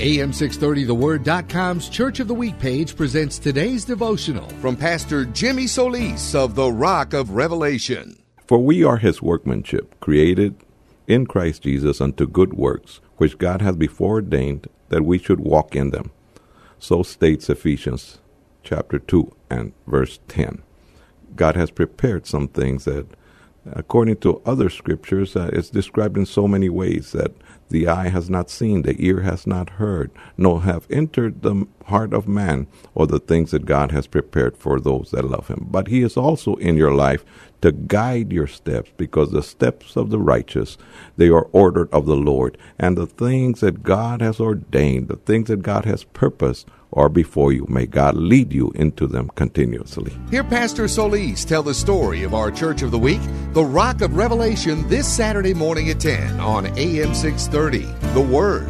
AM630TheWord.com's Church of the Week page presents today's devotional from Pastor Jimmy Solis of the Rock of Revelation. For we are his workmanship, created in Christ Jesus unto good works, which God hath before ordained that we should walk in them. So states Ephesians chapter 2 and verse 10. God has prepared some things that, according to other scriptures, uh, it's described in so many ways that the eye has not seen, the ear has not heard, nor have entered the heart of man, or the things that God has prepared for those that love him. But he is also in your life to guide your steps, because the steps of the righteous, they are ordered of the Lord, and the things that God has ordained, the things that God has purposed, are before you. May God lead you into them continuously. Hear Pastor Solis tell the story of our Church of the Week, the Rock of Revelation, this Saturday morning at 10 on AM 630. The Word.